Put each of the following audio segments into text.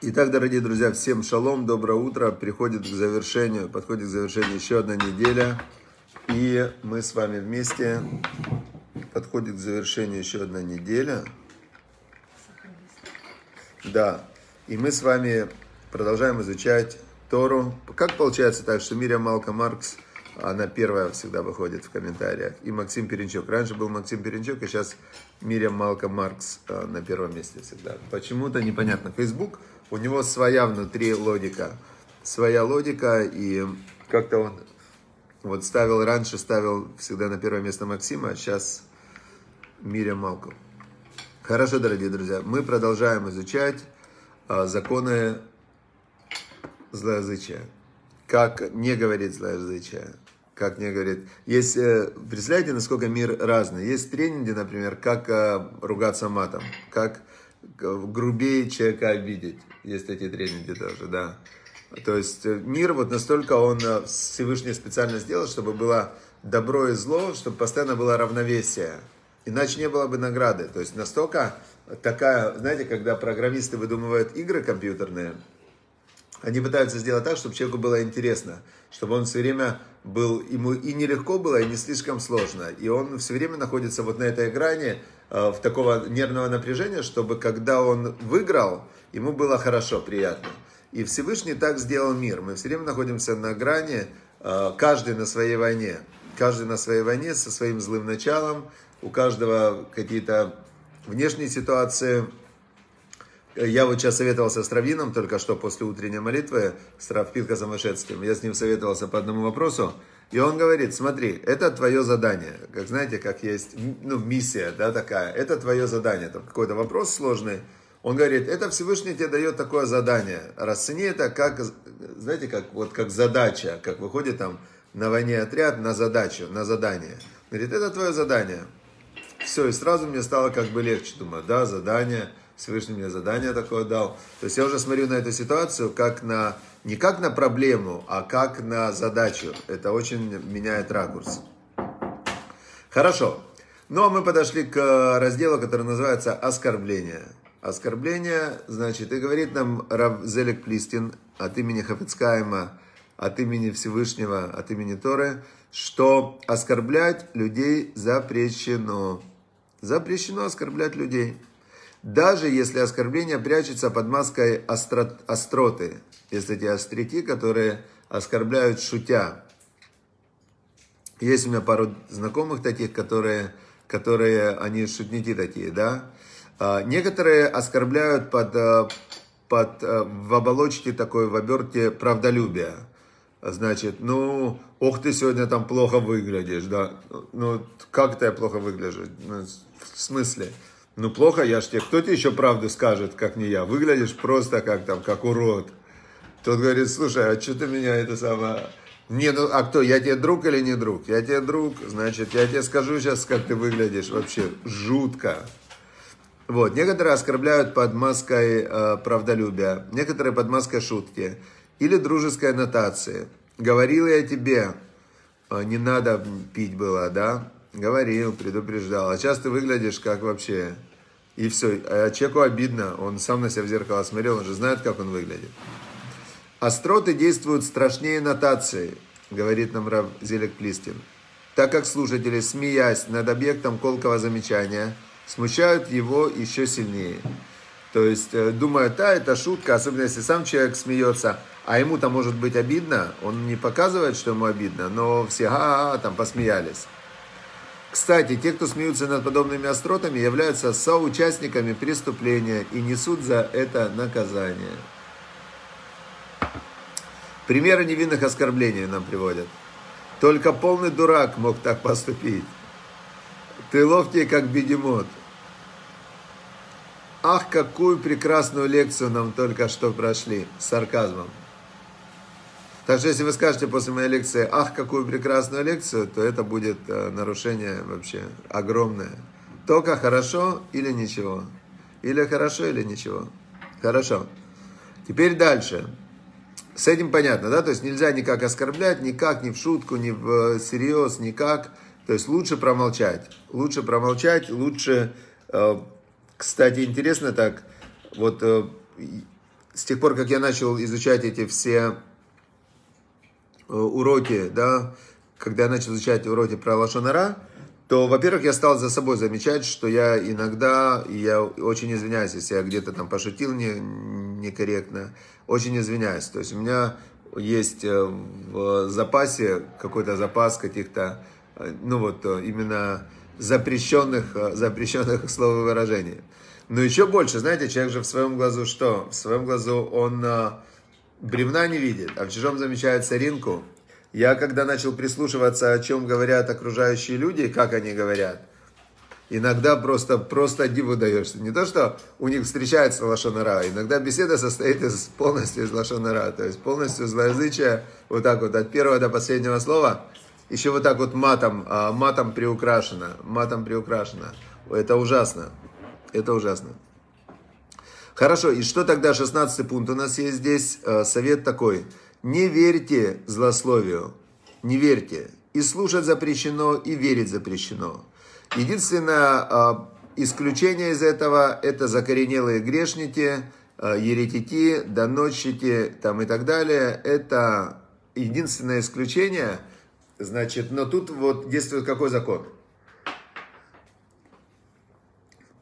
Итак, дорогие друзья, всем шалом, доброе утро. Приходит к завершению, подходит к завершению еще одна неделя. И мы с вами вместе, подходит к завершению еще одна неделя. Да, и мы с вами продолжаем изучать Тору. Как получается так, что Мирия Малка Маркс, она первая всегда выходит в комментариях, и Максим Перенчук. Раньше был Максим Перенчук, и сейчас Мирия Малка Маркс э, на первом месте всегда. Почему-то непонятно. Facebook, у него своя внутри логика. Своя логика, и как-то он вот ставил, раньше ставил всегда на первое место Максима, а сейчас Мирия Малку. Хорошо, дорогие друзья, мы продолжаем изучать а, законы злоязычия. Как не говорить злоязычие. Как не говорит. Есть, э, представляете, насколько мир разный. Есть тренинги, например, как э, ругаться матом, как грубее человека обидеть. Есть эти тренинги тоже, да. То есть э, мир вот настолько он Всевышний специально сделал, чтобы было добро и зло, чтобы постоянно было равновесие. Иначе не было бы награды. То есть настолько такая, знаете, когда программисты выдумывают игры компьютерные, они пытаются сделать так, чтобы человеку было интересно, чтобы он все время был, ему и нелегко было, и не слишком сложно. И он все время находится вот на этой грани э, в такого нервного напряжения, чтобы когда он выиграл, ему было хорошо, приятно. И Всевышний так сделал мир. Мы все время находимся на грани, э, каждый на своей войне. Каждый на своей войне со своим злым началом. У каждого какие-то внешние ситуации. Я вот сейчас советовался с Равином только что после утренней молитвы, с Равпилка Замашецким. Я с ним советовался по одному вопросу. И он говорит, смотри, это твое задание. Как знаете, как есть ну, миссия да, такая. Это твое задание. Там какой-то вопрос сложный. Он говорит, это Всевышний тебе дает такое задание. Расцени это как, знаете, как, вот, как задача. Как выходит там на войне отряд на задачу, на задание. Говорит, это твое задание. Все, и сразу мне стало как бы легче. Думаю, да, задание, Всевышний мне задание такое дал. То есть я уже смотрю на эту ситуацию как на, не как на проблему, а как на задачу. Это очень меняет ракурс. Хорошо. Ну, а мы подошли к разделу, который называется «Оскорбление». Оскорбление, значит, и говорит нам Рав Зелек Плистин от имени Хафицкаема, от имени Всевышнего, от имени Торы, что оскорблять людей запрещено. Запрещено оскорблять людей. Даже если оскорбление прячется под маской острот, остроты. Есть эти остряки, которые оскорбляют шутя. Есть у меня пару знакомых таких, которые, которые они шутники такие, да. А, некоторые оскорбляют под, э, под, э, в оболочке такой, в оберте правдолюбия. Значит, ну, ох, ты сегодня там плохо выглядишь, да. Ну, как я плохо выгляжу? Ну, в смысле? Ну, плохо, я ж тебе, кто тебе еще правду скажет, как не я? Выглядишь просто как там, как урод. Тот говорит, слушай, а что ты меня это самое... Не, ну, а кто, я тебе друг или не друг? Я тебе друг, значит, я тебе скажу сейчас, как ты выглядишь вообще жутко. Вот, некоторые оскорбляют под маской э, правдолюбия, некоторые под маской шутки или дружеской аннотации. Говорил я тебе, э, не надо пить было, да? Говорил, предупреждал. А сейчас ты выглядишь как вообще... И все. А человеку обидно, он сам на себя в зеркало смотрел, он же знает, как он выглядит. Остроты действуют страшнее нотации, говорит нам Рав Зелек Плистин. Так как слушатели, смеясь над объектом колкого замечания, смущают его еще сильнее. То есть э, думают, да, это шутка, особенно если сам человек смеется, а ему-то может быть обидно, он не показывает, что ему обидно, но все ха, -ха, там посмеялись. Кстати, те, кто смеются над подобными остротами, являются соучастниками преступления и несут за это наказание. Примеры невинных оскорблений нам приводят. Только полный дурак мог так поступить. Ты ловкий, как бегемот. Ах, какую прекрасную лекцию нам только что прошли. С сарказмом. Так что если вы скажете после моей лекции, ах, какую прекрасную лекцию, то это будет э, нарушение вообще огромное. Только хорошо или ничего. Или хорошо, или ничего. Хорошо. Теперь дальше. С этим понятно, да? То есть нельзя никак оскорблять, никак, ни в шутку, ни в э, серьез, никак. То есть лучше промолчать. Лучше промолчать, лучше... Э, кстати, интересно так, вот с тех пор, как я начал изучать эти все э, уроки, да, когда я начал изучать уроки про Лашонара, то, во-первых, я стал за собой замечать, что я иногда, и я очень извиняюсь, если я где-то там пошутил не, некорректно, очень извиняюсь. То есть у меня есть э, в запасе какой-то запас каких-то, э, ну вот именно запрещенных, запрещенных слов и выражений. Но еще больше, знаете, человек же в своем глазу что? В своем глазу он бревна не видит, а в чужом замечает соринку. Я когда начал прислушиваться, о чем говорят окружающие люди, как они говорят, иногда просто, просто диву даешься. Не то, что у них встречается лошонара, иногда беседа состоит из, полностью из лошонара, то есть полностью злоязычия, вот так вот, от первого до последнего слова, еще вот так вот матом, а, матом приукрашено, матом приукрашено. Это ужасно, это ужасно. Хорошо, и что тогда 16 пункт у нас есть здесь? Э, совет такой – не верьте злословию, не верьте. И слушать запрещено, и верить запрещено. Единственное а, исключение из этого – это закоренелые грешники, а, еретики, доносчики там и так далее. Это единственное исключение. Значит, но тут вот действует какой закон?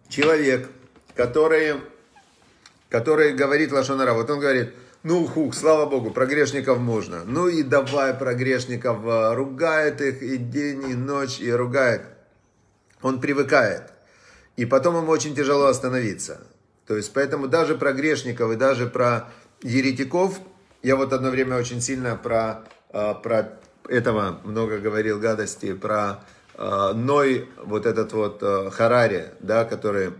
Человек, который, который говорит Лашонара, вот он говорит – ну, хук, слава богу, про грешников можно. Ну и давай про грешников, э, ругает их и день, и ночь, и ругает. Он привыкает. И потом ему очень тяжело остановиться. То есть, поэтому даже про грешников и даже про еретиков, я вот одно время очень сильно про, э, про этого много говорил гадости, про э, Ной, вот этот вот Харари, да, который,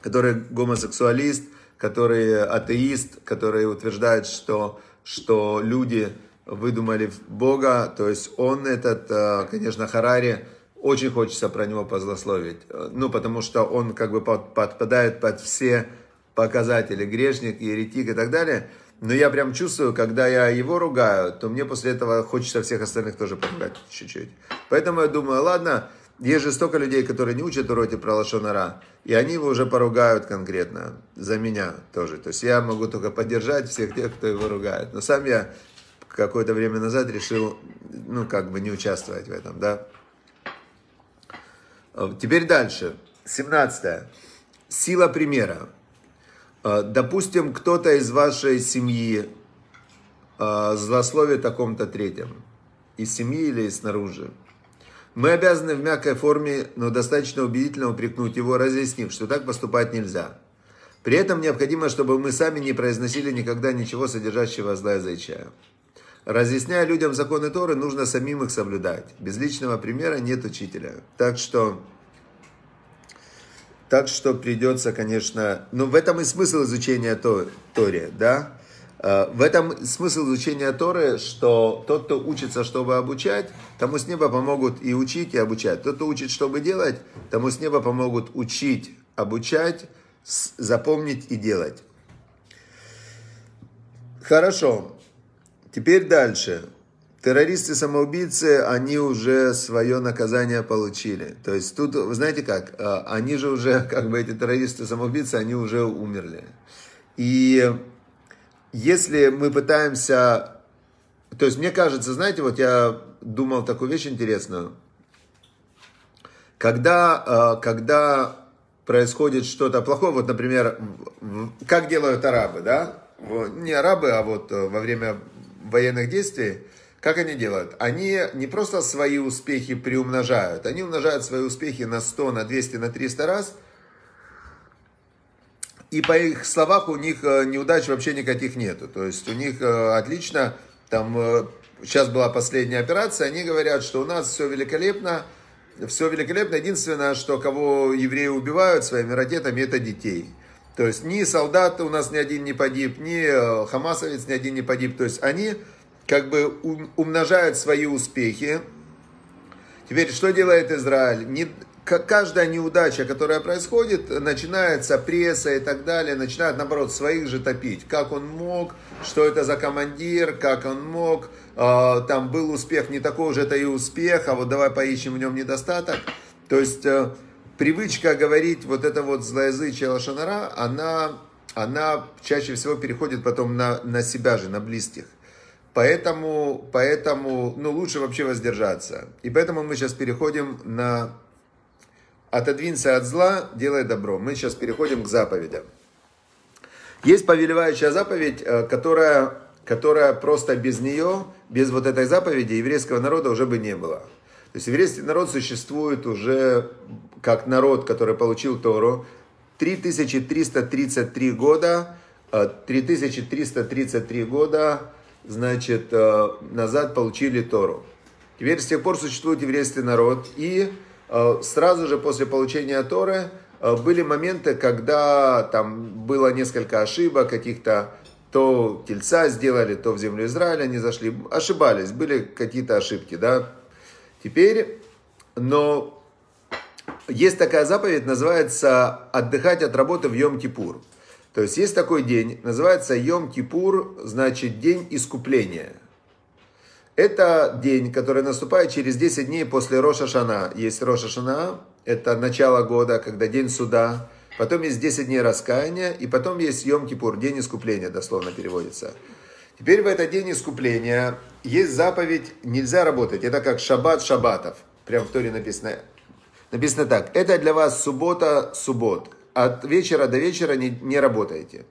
который гомосексуалист, который атеист, который утверждает, что, что люди выдумали Бога, то есть он этот, э, конечно, Харари, очень хочется про него позлословить, ну, потому что он как бы подпадает под все показатели, грешник, еретик и так далее, но я прям чувствую, когда я его ругаю, то мне после этого хочется всех остальных тоже поругать чуть-чуть. Поэтому я думаю, ладно, есть же столько людей, которые не учат уроки про Лошонара, и они его уже поругают конкретно, за меня тоже. То есть я могу только поддержать всех тех, кто его ругает. Но сам я какое-то время назад решил, ну, как бы не участвовать в этом, да. Теперь дальше. 17. Сила примера. Допустим, кто-то из вашей семьи злословит о ком-то третьем. Из семьи или снаружи. Мы обязаны в мягкой форме, но достаточно убедительно упрекнуть его, разъяснив, что так поступать нельзя. При этом необходимо, чтобы мы сами не произносили никогда ничего содержащего злоязычия. Разъясняя людям законы Торы, нужно самим их соблюдать. Без личного примера нет учителя. Так что, так что придется, конечно... Ну, в этом и смысл изучения Торе, да? Э, в этом смысл изучения Торы, что тот, кто учится, чтобы обучать, тому с неба помогут и учить, и обучать. Тот, кто учит, чтобы делать, тому с неба помогут учить, обучать, запомнить и делать. Хорошо. Теперь дальше. Террористы-самоубийцы, они уже свое наказание получили. То есть тут, вы знаете как, э, они же уже, как бы эти террористы-самоубийцы, они уже умерли. И если мы пытаемся... То есть мне кажется, знаете, вот я думал такую вещь интересную. Когда, э, когда происходит что-то плохое, вот, например, как делают арабы, да? Не арабы, а вот э, во время военных действий, как они делают? Они не просто свои успехи приумножают, они умножают свои успехи на 100, на 200, на 300 раз – и по их словах у них э, неудач вообще никаких нету. То есть у них э, отлично, там э, сейчас была последняя операция, они говорят, что у нас все великолепно, все великолепно. Единственное, что кого евреи убивают своими ракетами, это детей. То есть ни солдат у нас ни один не погиб, ни хамасовец ни один не погиб. То есть они как бы умножают свои успехи. Теперь, что делает Израиль? Каждая неудача, которая происходит, начинается пресса и так далее, начинают, наоборот, своих же топить. Как он мог, что это за командир, как он мог, э, там был успех, не такой уже это и успех, а вот давай поищем в нем недостаток. То есть, э, привычка говорить вот это вот злоязычие лошанара, она она чаще всего переходит потом на, на себя же, на близких. Поэтому, поэтому, ну, лучше вообще воздержаться. И поэтому мы сейчас переходим на отодвинься от зла, делай добро. Мы сейчас переходим к заповедям. Есть повелевающая заповедь, э, которая, которая просто без нее, без вот этой заповеди еврейского народа уже бы не было. То есть еврейский народ существует уже как народ, который получил Тору, 3333 года, 3333 э, года, значит, э, назад получили Тору. Теперь с тех пор существует еврейский народ, и сразу же после получения Торы были моменты, когда там было несколько ошибок, каких-то то тельца сделали, то в землю Израиля не зашли, ошибались, были какие-то ошибки, да. Теперь, но есть такая заповедь, называется «отдыхать от работы в Йом-Кипур». То есть есть такой день, называется Йом-Кипур, значит день искупления. Это день, который наступает через 10 дней после Роша Шана. Есть Роша Шана, это начало года, когда день суда. Потом есть 10 дней раскаяния, и потом есть Йом-Кипур, день искупления, дословно переводится. Теперь в этот день искупления есть заповедь «нельзя работать». Это как шаббат шаббатов. Прям в Торе написано Написано так. Это для вас суббота, суббот. От вечера до вечера не, не работаете.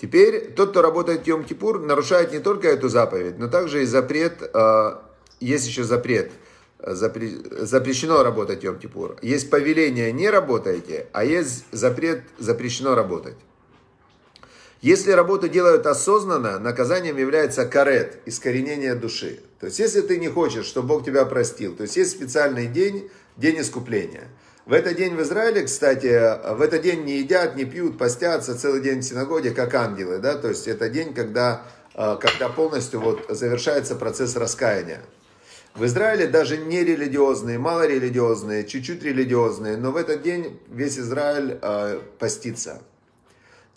Теперь тот, кто работает Йом-Кипур, нарушает не только эту заповедь, но также и запрет, э, есть еще запрет, запре, запрещено работать Йом-Кипур. Есть повеление не работайте, а есть запрет запрещено работать. Если работу делают осознанно, наказанием является карет, искоренение души. То есть, если ты не хочешь, чтобы Бог тебя простил, то есть, есть специальный день, день искупления. В этот день в Израиле, кстати, в этот день не едят, не пьют, постятся целый день в синагоге, как ангелы, да, то есть это день, когда, э, когда полностью вот завершается процесс раскаяния. В Израиле даже не религиозные, мало религиозные, чуть-чуть религиозные, но в этот день весь Израиль э, постится.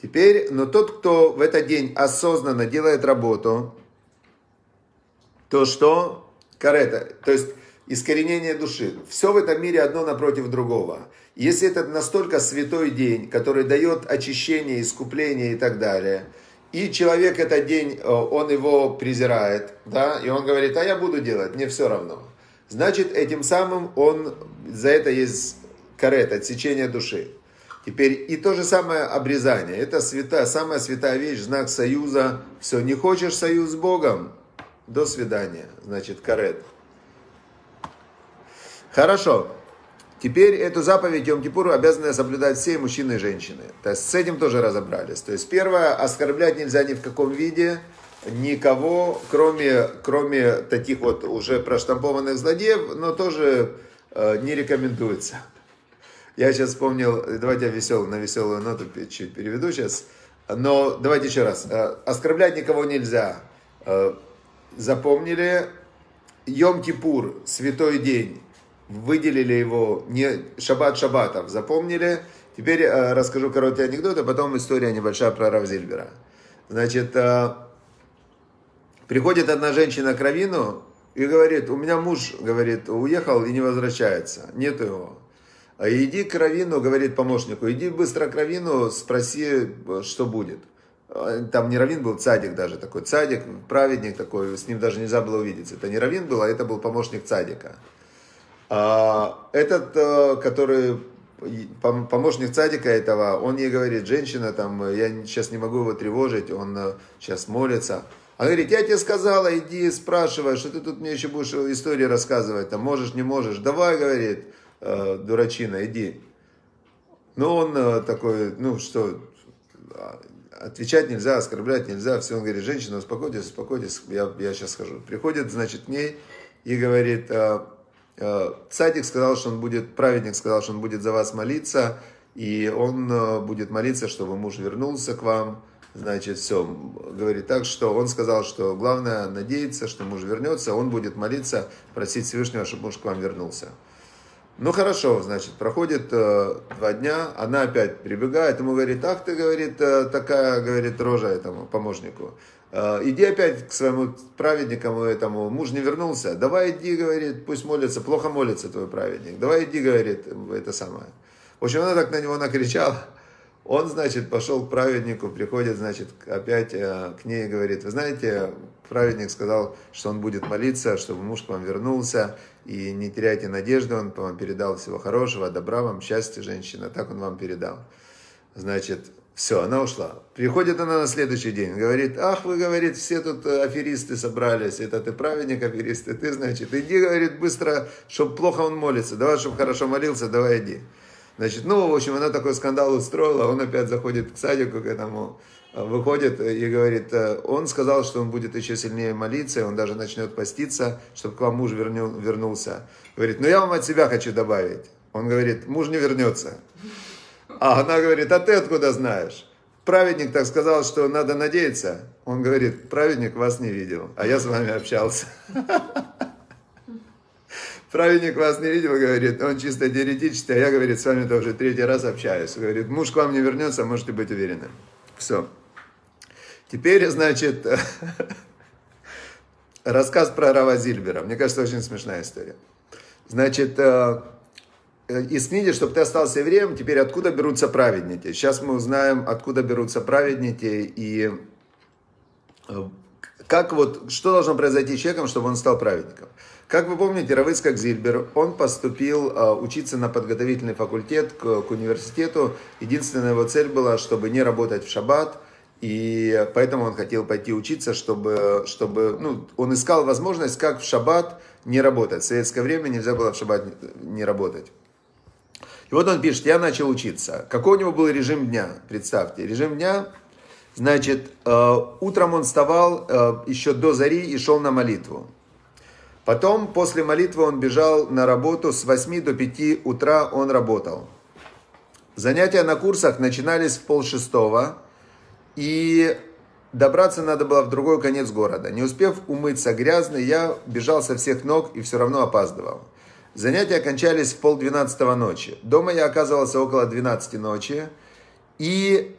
Теперь, но тот, кто в этот день осознанно делает работу, то что? Карета. То есть искоренение души. Все в этом мире одно напротив другого. Если это настолько святой день, который дает очищение, искупление и так далее, и человек этот день, э, он его презирает, да, и он говорит, а я буду делать, мне все равно. Значит, этим самым он, за это есть карет, отсечение души. Теперь и то же самое обрезание. Это святая, самая святая вещь, знак союза. Все, не хочешь союз с Богом? До свидания. Значит, карет. Хорошо. Теперь эту заповедь Йом Кипуру обязаны соблюдать все мужчины и женщины. То есть с этим тоже разобрались. То есть первое, оскорблять нельзя ни в каком виде, никого, кроме, кроме таких вот уже проштампованных злодеев, но тоже э, не рекомендуется. Я сейчас вспомнил, давайте я весел, на веселую ноту чуть переведу сейчас. Но давайте еще раз. Э, оскорблять никого нельзя. Э, запомнили, Йом-Кипур, святой день выделили его не шаббат шаббатов, запомнили. Теперь э, расскажу короткий анекдот, а потом история небольшая про Равзильбера. Значит, э, приходит одна женщина к Равину и говорит, у меня муж, говорит, уехал и не возвращается, нет его. А иди к Равину, говорит помощнику, иди быстро к Равину, спроси, что будет. А, там не Равин был, цадик даже такой, цадик, праведник такой, с ним даже нельзя было увидеться. Это не Равин был, а это был помощник цадика. А этот, э, который помощник цадика этого, он ей говорит, женщина, там, я сейчас не могу его тревожить, он сейчас э, молится. Она говорит, я тебе сказала, иди спрашивай, что ты тут мне еще будешь истории рассказывать, там, можешь, не можешь. Давай, говорит, э, дурачина, иди. Ну, он такой, ну, что, отвечать нельзя, оскорблять нельзя. Все, он говорит, женщина, успокойтесь, успокойтесь, я, я сейчас скажу. Приходит, значит, к ней и говорит, цадик сказал, что он будет, праведник сказал, что он будет за вас молиться, и он э, будет молиться, чтобы муж вернулся к вам. Значит, все, говорит так, что он сказал, что главное надеяться, что муж вернется, он будет молиться, просить Всевышнего, чтобы муж к вам вернулся. Ну хорошо, значит, проходит э, два дня, она опять прибегает, ему говорит, ах ты, говорит, э, такая, говорит, рожа этому помощнику. Э, иди опять к своему праведнику этому, муж не вернулся, давай иди, говорит, пусть молится, плохо молится твой праведник, давай иди, говорит, это самое. В общем, она так на него накричала, Он, значит, пошел к праведнику, приходит, значит, опять э, к ней и говорит, вы знаете, праведник сказал, что он будет молиться, чтобы муж к вам вернулся, и не теряйте надежды, он вам передал всего хорошего, добра вам, счастья, женщина, так он вам передал. Значит, все, она ушла. Приходит она на следующий день, говорит, ах, вы, говорит, все тут э, аферисты собрались, это ты праведник аферисты, ты, значит, иди, говорит, быстро, чтобы плохо он молится, давай, чтобы хорошо молился, давай иди. Значит, ну, в общем, она такой скандал устроила, он опять заходит к садику, к этому, э, выходит и говорит, э, он сказал, что он будет еще сильнее молиться, он даже начнет поститься, чтобы к вам муж вернул, вернулся. Говорит, ну я вам от себя хочу добавить. Он говорит, муж не вернется. А она говорит, а ты откуда знаешь? Праведник так сказал, что надо надеяться. Он говорит, праведник вас не видел, а я с вами общался. Праведник вас не видел, говорит, он чисто теоретически, а я, говорит, с вами тоже третий раз общаюсь. Говорит, муж к вам не вернется, можете быть уверены. Все. Теперь, значит, рассказ про Рава Зильбера. Мне кажется, очень смешная история. Значит, э, из книги, чтобы ты остался евреем, теперь откуда берутся праведники. Сейчас мы узнаем, откуда берутся праведники и э, как вот, что должно произойти с человеком, чтобы он стал праведником. Как вы помните, Равыцкак Зильбер, он поступил а, учиться на подготовительный факультет к, к университету. Единственная его цель была, чтобы не работать в шаббат, и поэтому он хотел пойти учиться, чтобы, чтобы ну, он искал возможность, как в шаббат не работать. В советское время нельзя было в шаббат не работать. И вот он пишет, я начал учиться. Какой у него был режим дня? Представьте, режим дня, значит, э, утром он вставал э, еще до зари и шел на молитву. Потом, после молитвы, он бежал на работу, с 8 до 5 утра он работал. Занятия на курсах начинались в полшестого, и добраться надо было в другой конец города. Не успев умыться грязный, я бежал со всех ног и все равно опаздывал. Занятия окончались в полдвенадцатого ночи. Дома я оказывался около 12 ночи, и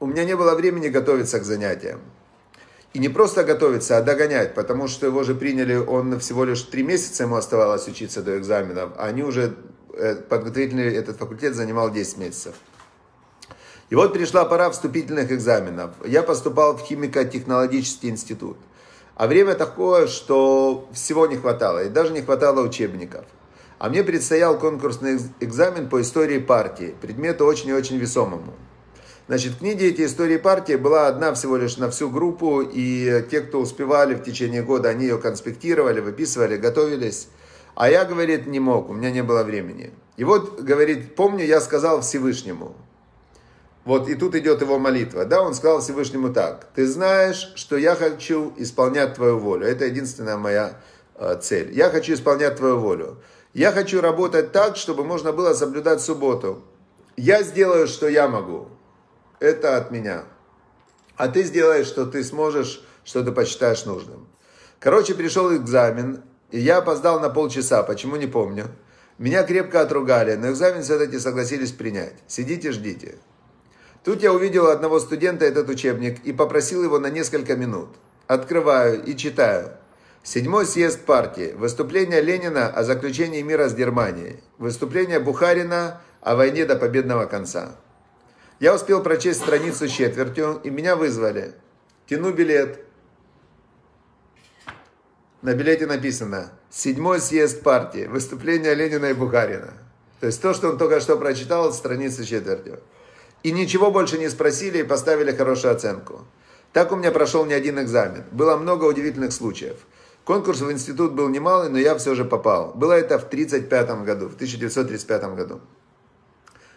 у меня не было времени готовиться к занятиям. И не просто готовиться, а догонять, потому что его же приняли, он всего лишь три месяца ему оставалось учиться до экзаменов, а они уже, э, подготовительный этот факультет занимал 10 месяцев. И вот пришла пора вступительных экзаменов. Я поступал в химико-технологический институт. А время такое, что всего не хватало, и даже не хватало учебников. А мне предстоял конкурсный экзамен по истории партии, предмету очень и очень весомому. Значит, в книге эти истории партии была одна всего лишь на всю группу, и те, кто успевали в течение года, они ее конспектировали, выписывали, готовились. А я, говорит, не мог, у меня не было времени. И вот, говорит, помню, я сказал Всевышнему. Вот, и тут идет его молитва. Да, он сказал Всевышнему так. Ты знаешь, что я хочу исполнять твою волю. Это единственная моя э, цель. Я хочу исполнять твою волю. Я хочу работать так, чтобы можно было соблюдать субботу. Я сделаю, что я могу это от меня. А ты сделаешь, что ты сможешь, что ты почитаешь нужным. Короче, пришел экзамен, и я опоздал на полчаса, почему не помню. Меня крепко отругали, но экзамен все-таки согласились принять. Сидите, ждите. Тут я увидел одного студента этот учебник и попросил его на несколько минут. Открываю и читаю. Седьмой съезд партии. Выступление Ленина о заключении мира с Германией. Выступление Бухарина о войне до победного конца. Я успел прочесть страницу четвертью, и меня вызвали. Тяну билет. На билете написано «Седьмой съезд партии. Выступление Ленина и Бухарина». То есть то, что он только что прочитал, страница четвертью. И ничего больше не спросили и поставили хорошую оценку. Так у меня прошел не один экзамен. Было много удивительных случаев. Конкурс в институт был немалый, но я все же попал. Было это в 1935 году, в 1935 году.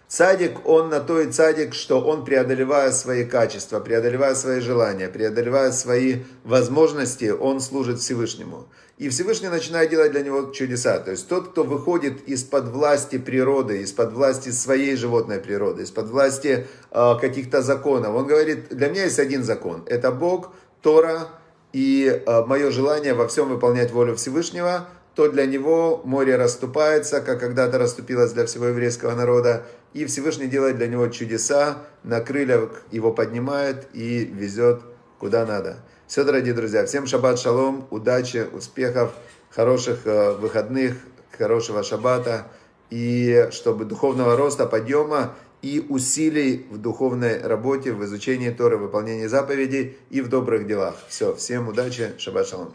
Цадик, он на то и цадик, что он, преодолевая свои качества, преодолевая свои желания, преодолевая свои возможности, он служит Всевышнему. И Всевышний начинает делать для него чудеса. То есть тот, кто выходит из-под власти природы, из-под власти своей животной природы, из-под власти э, каких-то законов, он говорит, для меня есть один закон. Это Бог, Тора и э, мое желание во всем выполнять волю Всевышнего – то для него море расступается, как когда-то расступилось для всего еврейского народа, и Всевышний делает для него чудеса, на крыльях его поднимает и везет куда надо. Все, дорогие друзья, всем шаббат шалом, удачи, успехов, хороших э, выходных, хорошего шаббата, и чтобы духовного роста, подъема и усилий в духовной работе, в изучении Торы, выполнении заповедей и в добрых делах. Все, всем удачи, шаббат шалом.